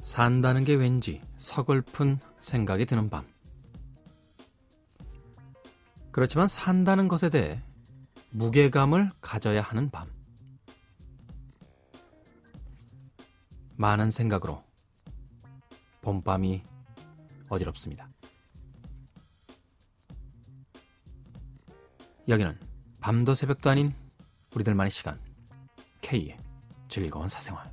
산다는 게 왠지 서글픈 생각이 드는 밤. 그렇지만 산다는 것에 대해 무게감을 가져야 하는 밤. 많은 생각으로 봄밤이 어지럽습니다. 여기는 밤도 새벽도 아닌 우리들만의 시간. K의 즐거운 사생활.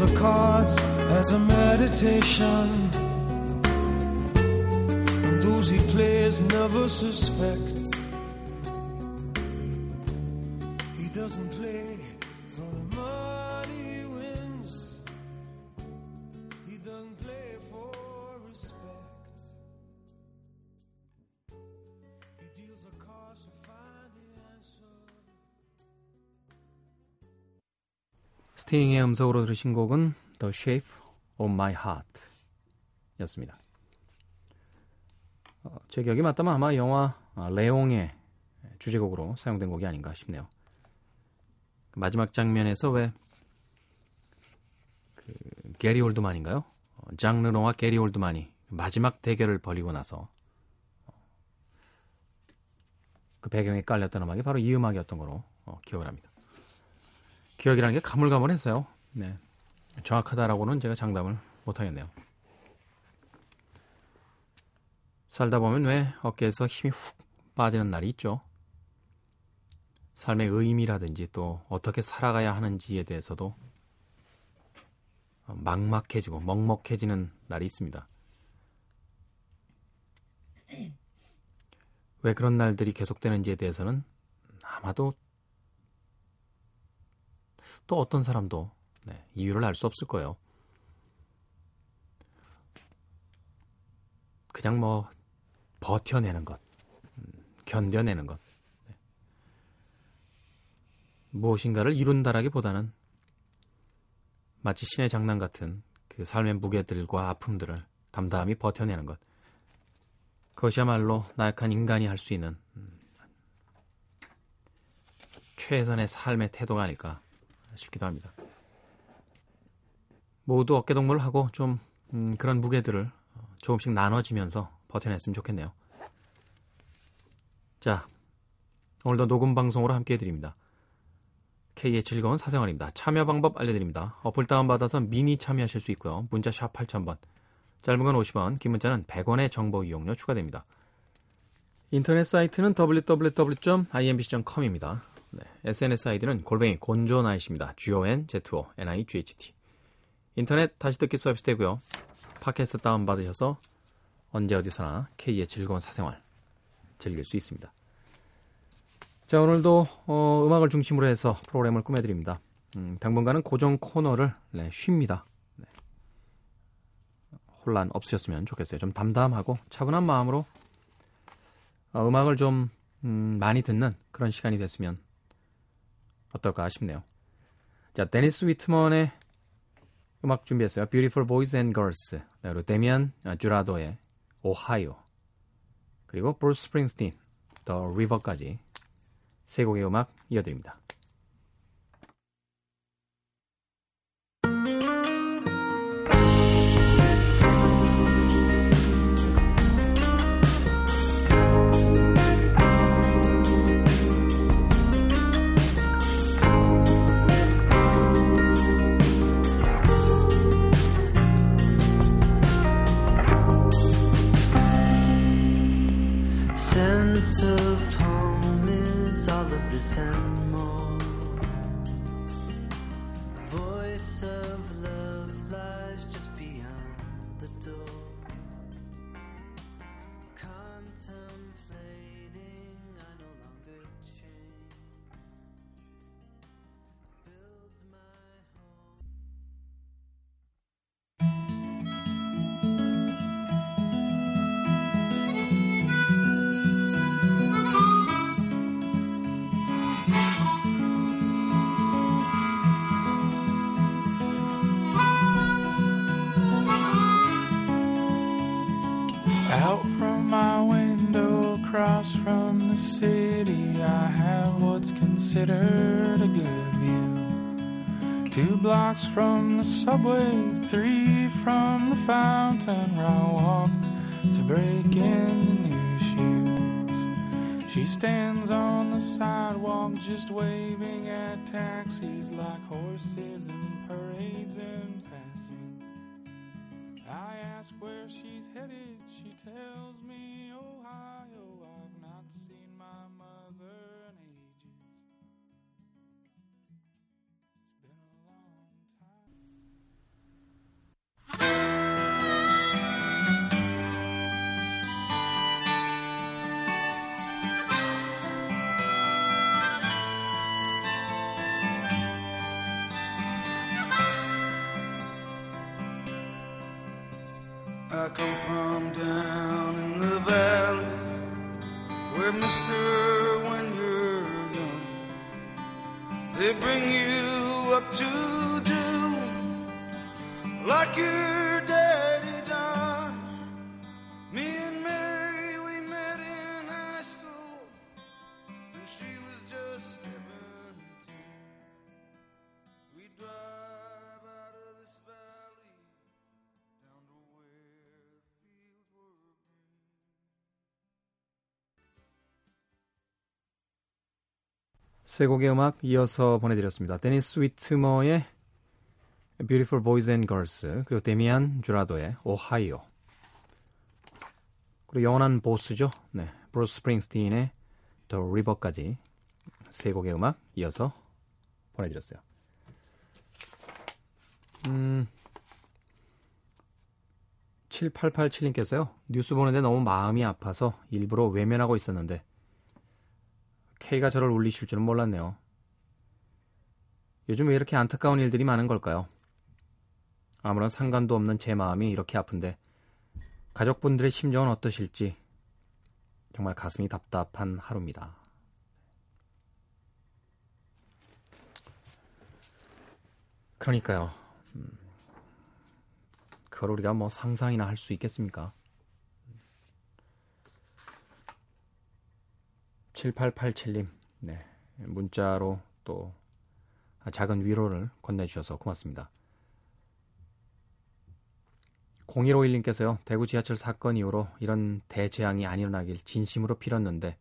Of cards as a meditation. And those he plays never suspect. He doesn't play 스팅의 음성으로 들으신 곡은 The Shape of My Heart 였습니다. 어, 제 기억이 맞다면 아마 영화 아, 레옹의 주제곡으로 사용된 곡이 아닌가 싶네요. 그 마지막 장면에서 왜 그, 게리 올드만인가요? 어, 장 르노와 게리 올드만이 마지막 대결을 벌이고 나서 어, 그 배경에 깔렸던 음악이 바로 이 음악이었던 거로 어, 기억을 합니다. 기억이라는 게 가물가물했어요. 네. 정확하다라고는 제가 장담을 못하겠네요. 살다 보면 왜 어깨에서 힘이 훅 빠지는 날이 있죠. 삶의 의미라든지 또 어떻게 살아가야 하는지에 대해서도 막막해지고 먹먹해지는 날이 있습니다. 왜 그런 날들이 계속되는지에 대해서는 아마도 또 어떤 사람도 네, 이유를 알 수 없을 거예요. 그냥 뭐 버텨내는 것, 음, 견뎌내는 것, 네. 무엇인가를 이룬다라기보다는 마치 신의 장난 같은 그 삶의 무게들과 아픔들을 담담히 버텨내는 것. 그것이야말로 나약한 인간이 할 수 있는 음, 최선의 삶의 태도가 아닐까 싶기도 합니다. 모두 어깨동무를 하고 좀 음, 그런 무게들을 조금씩 나눠지면서 버텨냈으면 좋겠네요. 자, 오늘도 녹음 방송으로 함께 해드립니다. K의 즐거운 사생활입니다. 참여 방법 알려드립니다. 어플 다운받아서 미니 참여하실 수 있고요. 문자 샵 8000번, 짧은 건 50원, 긴 문자는 100원의 정보 이용료 추가됩니다. 인터넷 사이트는 www.imbc.com입니다. 네, SNS 아이디는 골뱅이 곤조나이십니다. G-O-N-Z-O-N-I-G-H-T 인터넷 다시 듣기 서비스 되고요. 팟캐스트 다운받으셔서 언제 어디서나 K의 즐거운 사생활 즐길 수 있습니다. 자 오늘도 어, 음악을 중심으로 해서 프로그램을 꾸며드립니다. 음, 당분간은 고정 코너를 네, 쉽니다. 네. 혼란 없으셨으면 좋겠어요. 좀 담담하고 차분한 마음으로 어, 음악을 좀 음, 많이 듣는 그런 시간이 됐으면 어떨까 싶네요. 자, 데니슨 위트머의 음악 준비했어요. Beautiful Boys and Girls. 네, 그리고 데미안 주라도의 오하이오. 그리고 브루스 스프링스틴, The River까지 세 곡의 음악 이어드립니다. Considered a good view. Two blocks from the subway, three from the fountain where I to break in new shoes. She stands on the sidewalk just waving at taxis like horses and parades in passing. I ask where she's headed, she tells me Ohio. Come from down in the valley where, mister, when you're young, they bring you up to do like your 세 곡의 음악 이어서 보내드렸습니다. 데니슨 위트머의 Beautiful Boys and Girls 그리고 데미안 주라도의 오하이오 그리고 영원한 보스죠. 네, 브루스 스프링스틴의 The River까지 세 곡의 음악 이어서 보내드렸어요. 음, 7887님께서요. 뉴스 보는데 너무 마음이 아파서 일부러 외면하고 있었는데 K가 저를 울리실 줄은 몰랐네요. 요즘 왜 이렇게 안타까운 일들이 많은 걸까요? 아무런 상관도 없는 제 마음이 이렇게 아픈데 가족분들의 심정은 어떠실지 정말 가슴이 답답한 하루입니다. 그러니까요. 음, 그걸 우리가 뭐 상상이나 할 수 있겠습니까? 7887님, 네. 문자로 또 작은 위로를 건네주셔서 고맙습니다. 0151님께서요, 대구 지하철 사건 이후로 이런 대재앙이 안 일어나길 진심으로 빌었는데,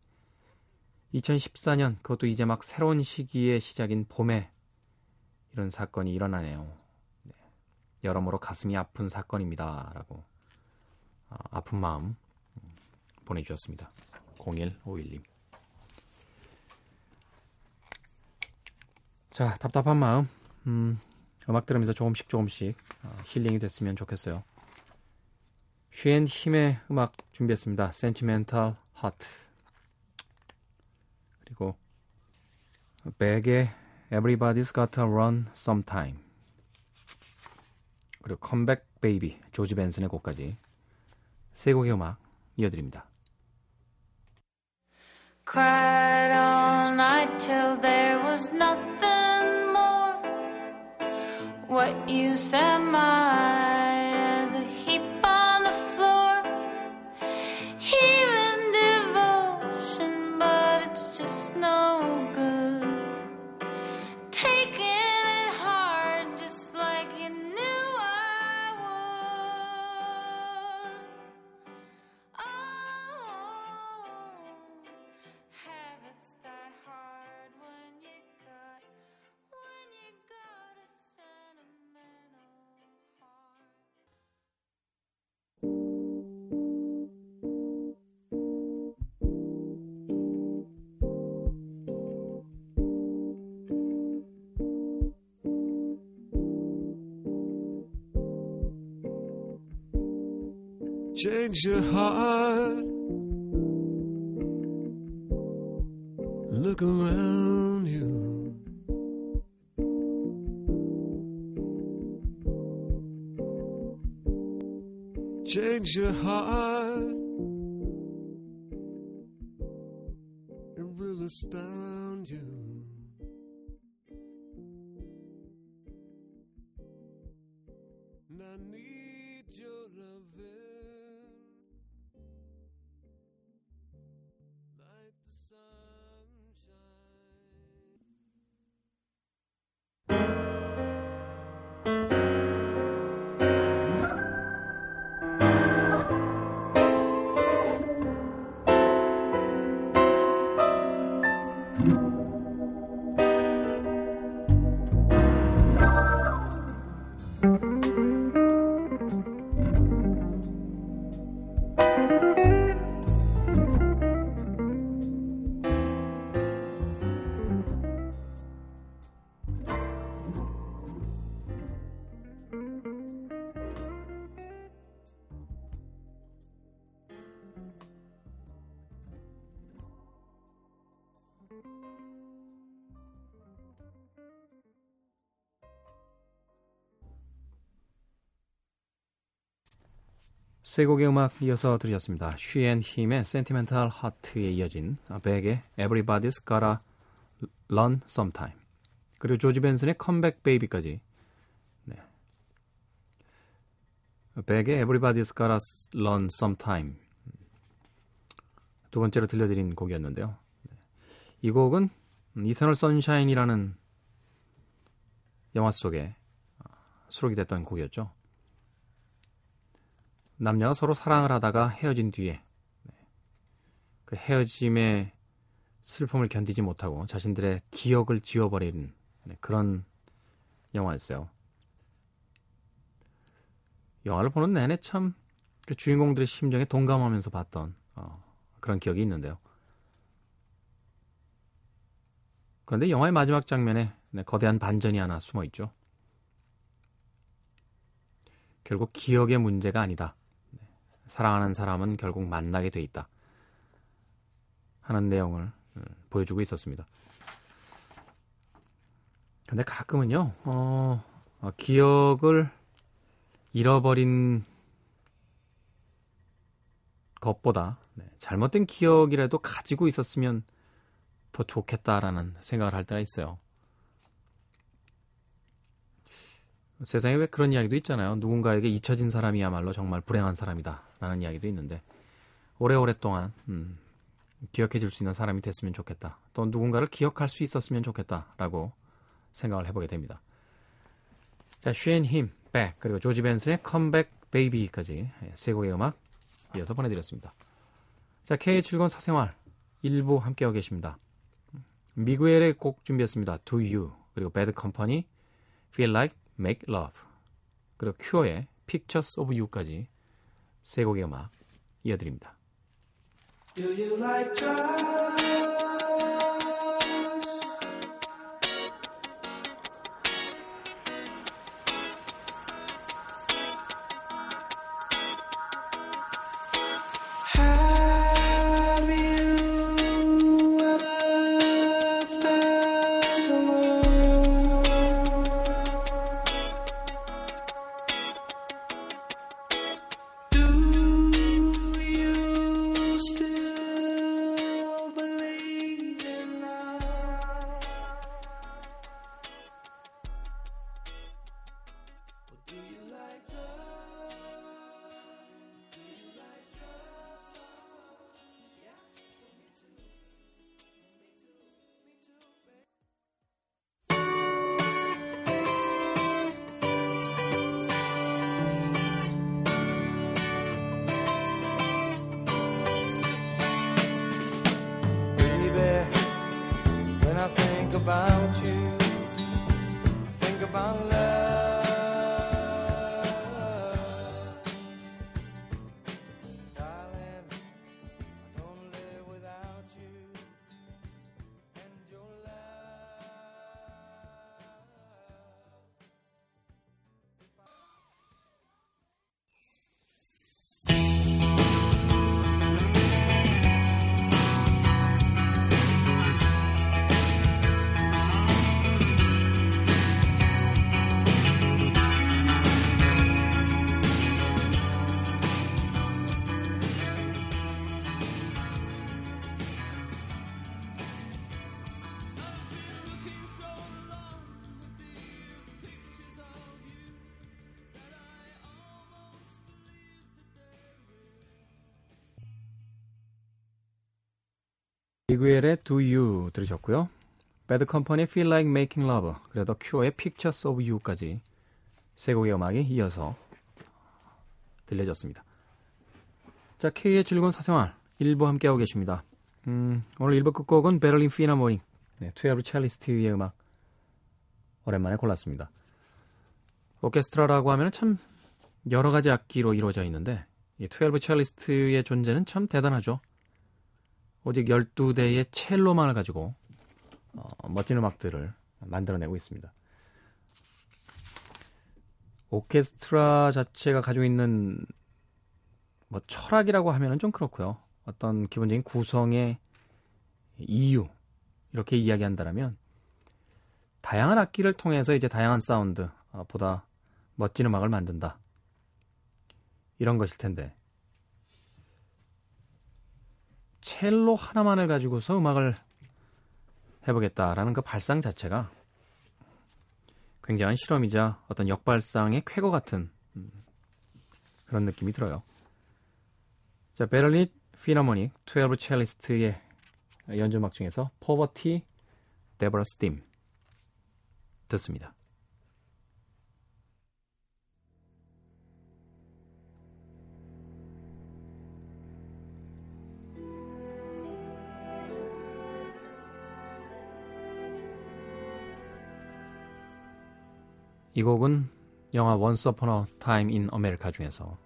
2014년, 그것도 이제 막 새로운 시기의 시작인 봄에 이런 사건이 일어나네요. 네. 여러모로 가슴이 아픈 사건입니다. 라고, 아, 아픈 마음 음, 보내주셨습니다. 0151님. 자, 답답한 마음, 음, 음악 들으면서 조금씩 조금씩 어, 힐링이 됐으면 좋겠어요. 슈앤 힘의 음악 준비했습니다. Sentimental Heart. 그리고 백의 Everybody's Gotta Run Sometime. 그리고 Comeback Baby, 조지 벤슨의 곡까지 세 곡의 음악 이어드립니다. Cried all night till there was nothing. What you said, my change your heart. Look around you. Change your heart. It will astound you. 세 곡의 음악 이어서 들으셨습니다. She & Him의 Sentimental Heart에 이어진 벡의 Everybody's Gotta Learn Sometime 그리고 조지 벤슨의 Come Back Baby까지 네. 벡의 Everybody's Gotta Learn Sometime 두 번째로 들려드린 곡이었는데요. 이 곡은 이터널 선샤인이라는 영화 속에 수록이 됐던 곡이었죠. 남녀가 서로 사랑을 하다가 헤어진 뒤에 그 헤어짐의 슬픔을 견디지 못하고 자신들의 기억을 지워버리는 그런 영화였어요. 영화를 보는 내내 참 그 주인공들의 심정에 동감하면서 봤던 어, 그런 기억이 있는데요. 그런데 영화의 마지막 장면에 네, 거대한 반전이 하나 숨어 있죠. 결국 기억의 문제가 아니다. 사랑하는 사람은 결국 만나게 돼 있다. 하는 내용을 음, 보여주고 있었습니다. 근데 가끔은요, 어, 어, 기억을 잃어버린 것보다 네, 잘못된 기억이라도 가지고 있었으면 더 좋겠다라는 생각을 할 때가 있어요. 세상에 왜 그런 이야기도 있잖아요. 누군가에게 잊혀진 사람이야말로 정말 불행한 사람이다. 라는 이야기도 있는데, 오래오랫동안, 음, 기억해 줄수 있는 사람이 됐으면 좋겠다. 또 누군가를 기억할 수 있었으면 좋겠다. 라고 생각을 해보게 됩니다. 자, 쉐인 힘, 백, 그리고 조지 벤슨의 컴백 베이비까지 세 곡의 음악 이어서 보내드렸습니다. 자, K의 즐거운 사생활 일부 함께하고 계십니다. 미구엘의 곡 준비했습니다. Do You, 그리고 Bad Company, Feel Like Make Love 그리고 큐어의 Pictures of You까지 세 곡의 음악 이어드립니다. 미구엘의 Do You 들으셨고요. Bad Company의 Feel Like Making Love, 그리고 큐어의 Pictures of You까지 세 곡의 음악이 이어서 들려졌습니다. 자, K의 즐거운 사생활 1부 함께하고 계십니다. 음, 오늘 1부 끝곡은 베를린 필하모닉, 네, Twelve Cellist의 음악 오랜만에 골랐습니다. 오케스트라라고 하면 참 여러 가지 악기로 이루어져 있는데 이12 첼리스트의 존재는 참 대단하죠. 오직 12대의 첼로만을 가지고 어, 멋진 음악들을 만들어내고 있습니다. 오케스트라 자체가 가지고 있는 뭐 철학이라고 하면은 좀 그렇고요. 어떤 기본적인 구성의 이유 이렇게 이야기한다라면 다양한 악기를 통해서 이제 다양한 사운드 어, 보다 멋진 음악을 만든다. 이런 것일 텐데 첼로 하나만을 가지고서 음악을 해보겠다라는 그 발상 자체가 굉장한 실험이자 어떤 역발상의 쾌거 같은 음, 그런 느낌이 들어요. 자, 베를린 피나모닉 12 첼리스트의 연주음악 중에서 포버티 데버라 스팀 듣습니다. 이 곡은 영화 Once Upon a Time in America 중에서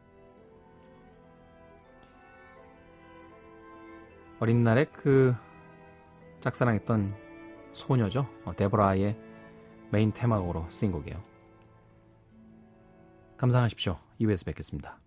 어린 날에 그 짝사랑했던 소녀죠. 어, 데보라의 메인 테마곡으로 쓰인 곡이에요. 감상하십시오. 2부에서 뵙겠습니다.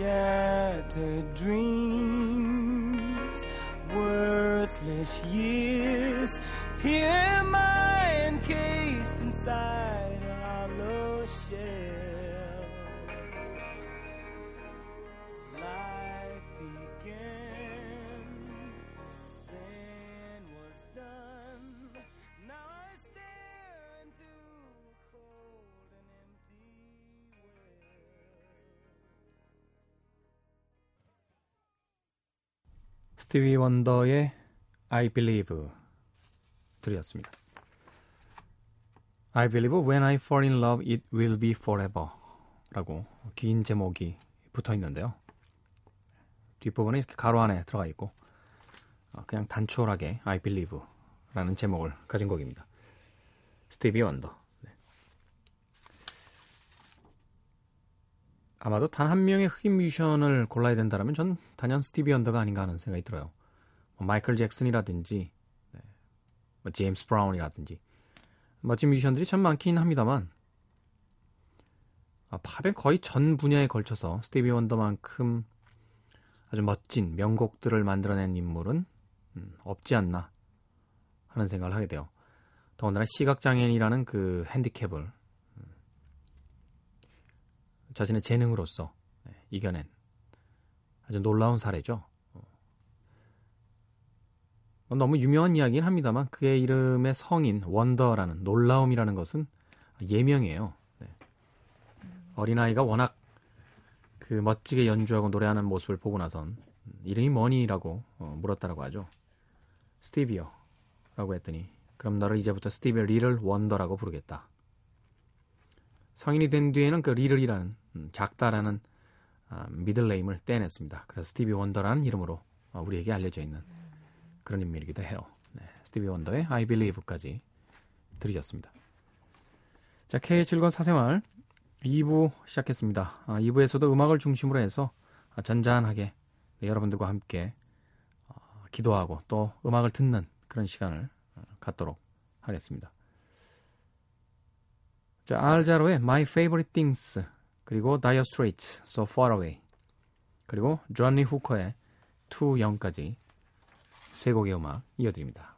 shattered dream. 스티비 원더의 I Believe 들이었습니다. I believe when I fall in love it will be forever 라고 긴 제목이 붙어 있는데요. 뒷부분에 이렇게 가로 안에 들어가 있고 어, 그냥 단촐하게 I believe 라는 제목을 가진 곡입니다. 스티비 원더 아마도 단 한 명의 흑인 뮤지션을 골라야 된다면 전 단연 스티비 원더가 아닌가 하는 생각이 들어요. 뭐 마이클 잭슨이라든지 네, 뭐 제임스 브라운이라든지 멋진 뮤지션들이 참 많긴 합니다만 아, 팝의 거의 전 분야에 걸쳐서 스티비 원더만큼 아주 멋진 명곡들을 만들어낸 인물은 음, 없지 않나 하는 생각을 하게 돼요. 더군다나 시각장애인이라는 그 핸디캡을 음, 자신의 재능으로서 네, 이겨낸 아주 놀라운 사례죠. 어, 너무 유명한 이야기긴 합니다만 그의 이름의 성인 원더라는 놀라움이라는 것은 예명이에요. 네. 어린아이가 워낙 그 멋지게 연주하고 노래하는 모습을 보고 나선 이름이 뭐니라고 어, 물었다라고 하죠. 스티비요. 라고 했더니 그럼 너를 이제부터 스티비 리를 원더라고 부르겠다. 성인이 된 뒤에는 그 Little이라는 음, 작다라는 아, middle name을 떼냈습니다. 그래서 스티비 원더라는 이름으로 어, 우리에게 알려져 있는 그런 인물이기도 해요. 네, 스티비 원더의 I Believe까지 들으셨습니다. 자, K의 즐거운 사생활 2부 시작했습니다. 아, 2부에서도 음악을 중심으로 해서 잔잔하게 네, 여러분들과 함께 어, 기도하고 또 음악을 듣는 그런 시간을 어, 갖도록 하겠습니다. 자, 알자로의 My Favorite Things 그리고 Dire Straits So Far Away 그리고 조니 후커의 Too Young까지 세 곡의 음악 이어드립니다.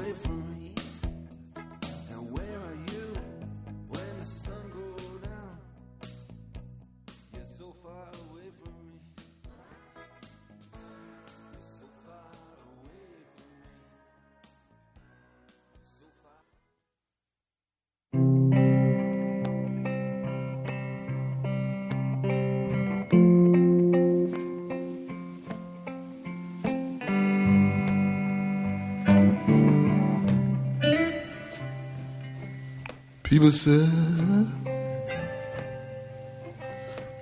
Away from People say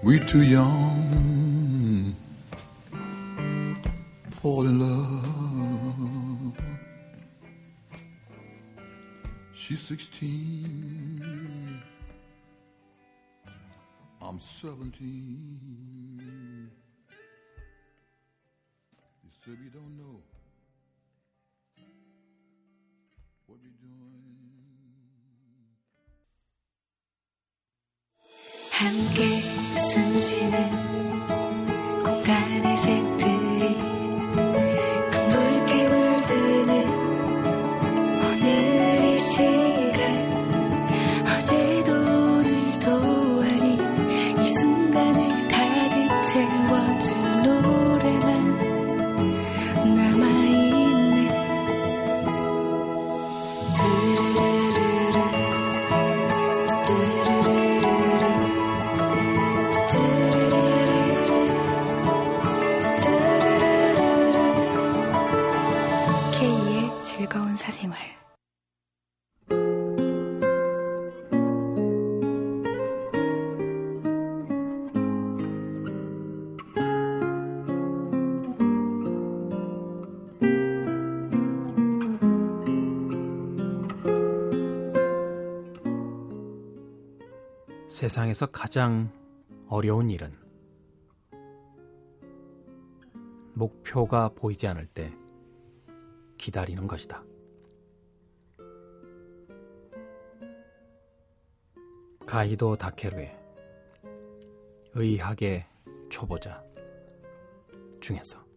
we too young fall in love. She's sixteen. I'm seventeen. You said we don't know 함께 숨 쉬는 공간의 색 세상에서 가장 어려운 일은 목표가 보이지 않을 때 기다리는 것이다. 가이도 다케루의 의학의 초보자 중에서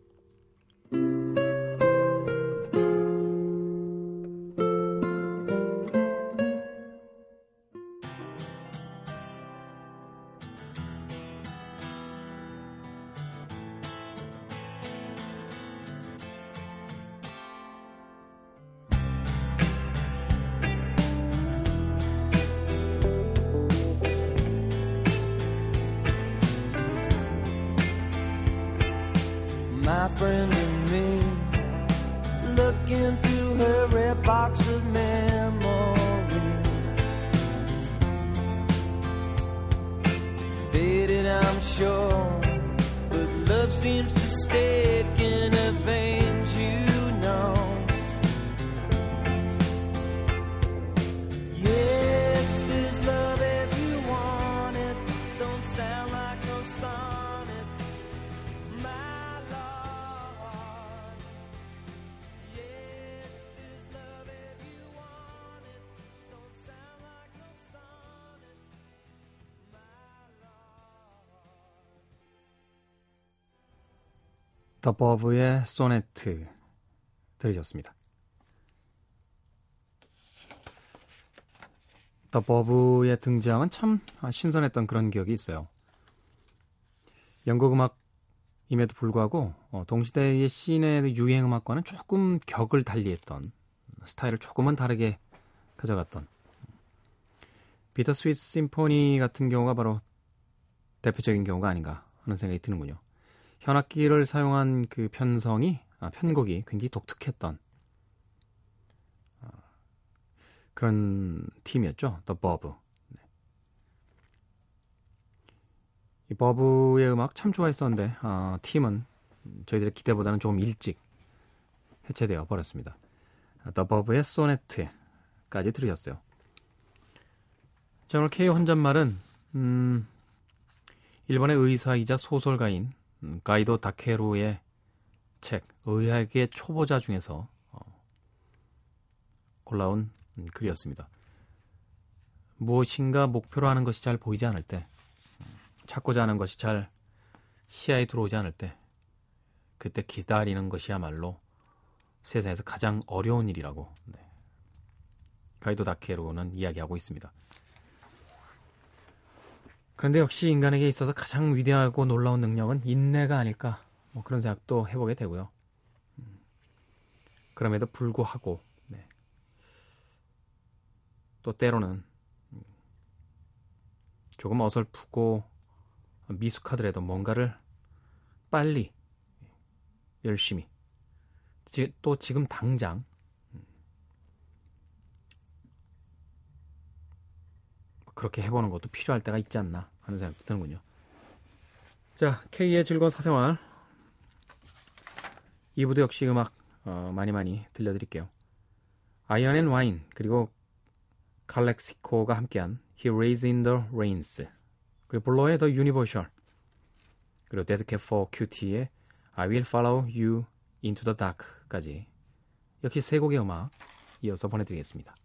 더 버브의 소네트 들으셨습니다. 더 버브의 등장은 참 신선했던 그런 기억이 있어요. 영국 음악임에도 불구하고 어, 동시대의 시인의 유행 음악과는 조금 격을 달리했던 스타일을 조금은 다르게 가져갔던 비터 스위스 심포니 같은 경우가 바로 대표적인 경우가 아닌가 하는 생각이 드는군요. 현악기를 사용한 그 편성이 아, 편곡이 굉장히 독특했던 아, 그런 팀이었죠. The Bob. 네. 이 버브의 음악 참 좋아했었는데 아, 팀은 저희들의 기대보다는 조금 일찍 해체되어 버렸습니다. The Bob의 소네트까지 들으셨어요. 자, 오늘 K 혼잣말은 음, 일본의 의사이자 소설가인 음, 가이도 다케루의 책 의학의 초보자 중에서 어, 골라온 음, 글이었습니다. 무엇인가 목표로 하는 것이 잘 보이지 않을 때, 음, 찾고자 하는 것이 잘 시야에 들어오지 않을 때, 그때 기다리는 것이야말로 세상에서 가장 어려운 일이라고 네. 가이도 다케루는 이야기하고 있습니다. 그런데 역시 인간에게 있어서 가장 위대하고 놀라운 능력은 인내가 아닐까 뭐 그런 생각도 해보게 되고요. 음. 그럼에도 불구하고 네. 또 때로는 음, 조금 어설프고 미숙하더라도 뭔가를 빨리 열심히 또 지금 당장 음, 그렇게 해보는 것도 필요할 때가 있지 않나 하는 생각도 드는군요. 자, K의 즐거운 사생활 2부도 역시 음악 어, 많이 많이 들려드릴게요. 아이언 앤 와인 그리고 칼렉시코가 함께한 He Lays in the Reins 그리고 블러의 The Universal 그리고 Deadcat for Cutie의 I Will Follow You Into the Dark까지 역시 세 곡의 음악 이어서 보내드리겠습니다.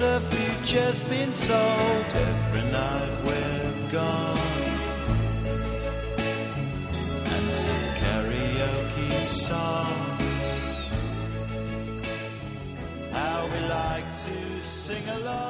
The future's been sold every night we're gone. And some karaoke songs. how we like to sing along.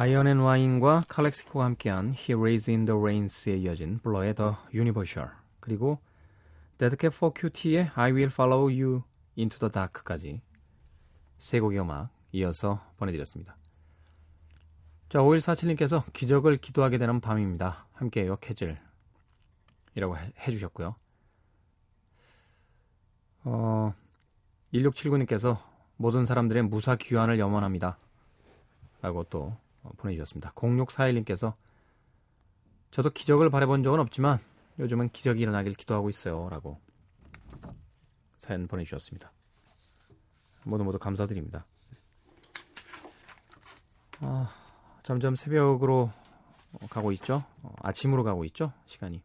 아이언 앤 와인과 칼렉시코가 함께한 He Lays in the Reins에 이어진 블러의 The Universal 그리고 Death Cab for Cutie의 I Will Follow You Into the Dark까지 세 곡의 음악 이어서 보내드렸습니다. 자, 5147님께서 기적을 기도하게 되는 밤입니다. 함께해요, K즐. 이라고 해, 해주셨고요. 어, 1679님께서 모든 사람들의 무사 귀환을 염원합니다. 라고 또 어, 보내주셨습니다. 0641님께서 저도 기적을 바라본 적은 없지만 요즘은 기적이 일어나길 기도하고 있어요. 라고 사연 보내주셨습니다. 모두 모두 감사드립니다. 아, 점점 새벽으로 가고 있죠. 어, 아침으로 가고 있죠. 시간이.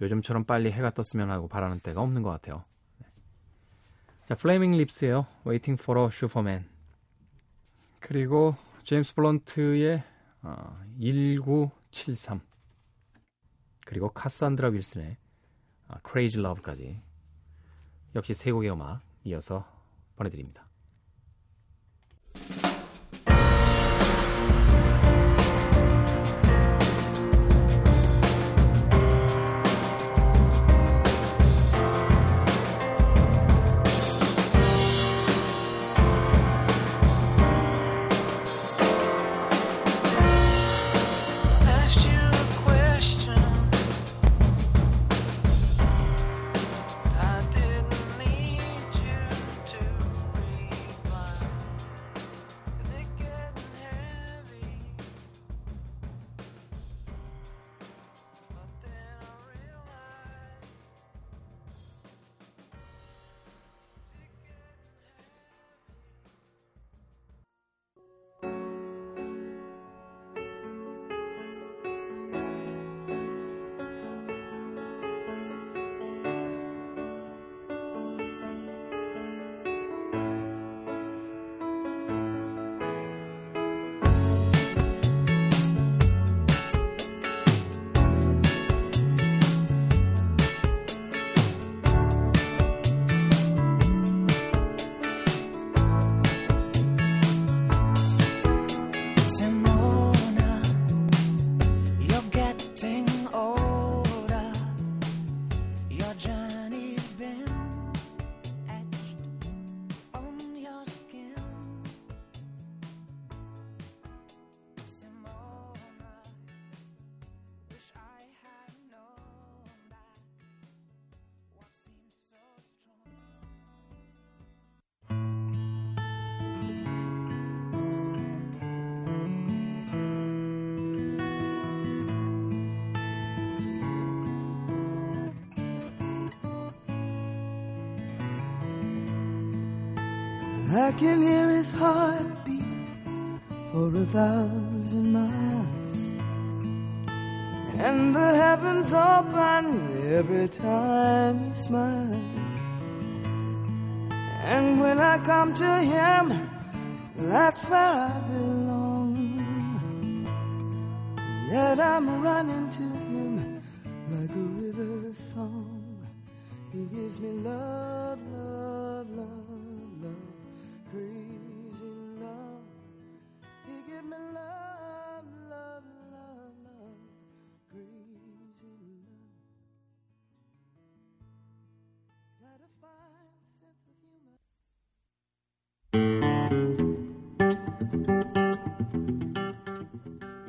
요즘처럼 빨리 해가 떴으면 하고 바라는 때가 없는 것 같아요. 네. 자, 플레이밍 립스예요. Waiting for a Superman. 그리고 제임스 블런트의 어, 1973 그리고 카산드라 윌슨의 어, Crazy Love까지 역시 세 곡의 음악 이어서 보내드립니다. Can hear his heartbeat for a thousand miles. And the heavens open every time he smiles. And when I come to him, that's where I belong. Yet I'm running to him like a river song. He gives me love, love, love, love, crazy love. He gives me love, love, love, love, crazy love. He's got a fine sense of humor.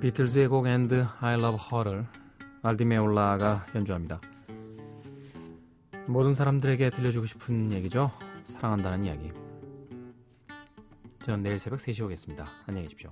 비틀즈의 곡 앤드 I Love Her를 알디메올라가 연주합니다. 모든 사람들에게 들려주고 싶은 얘기죠. 사랑한다는 이야기. 저는 내일 새벽 3시에 오겠습니다. 안녕히 계십시오.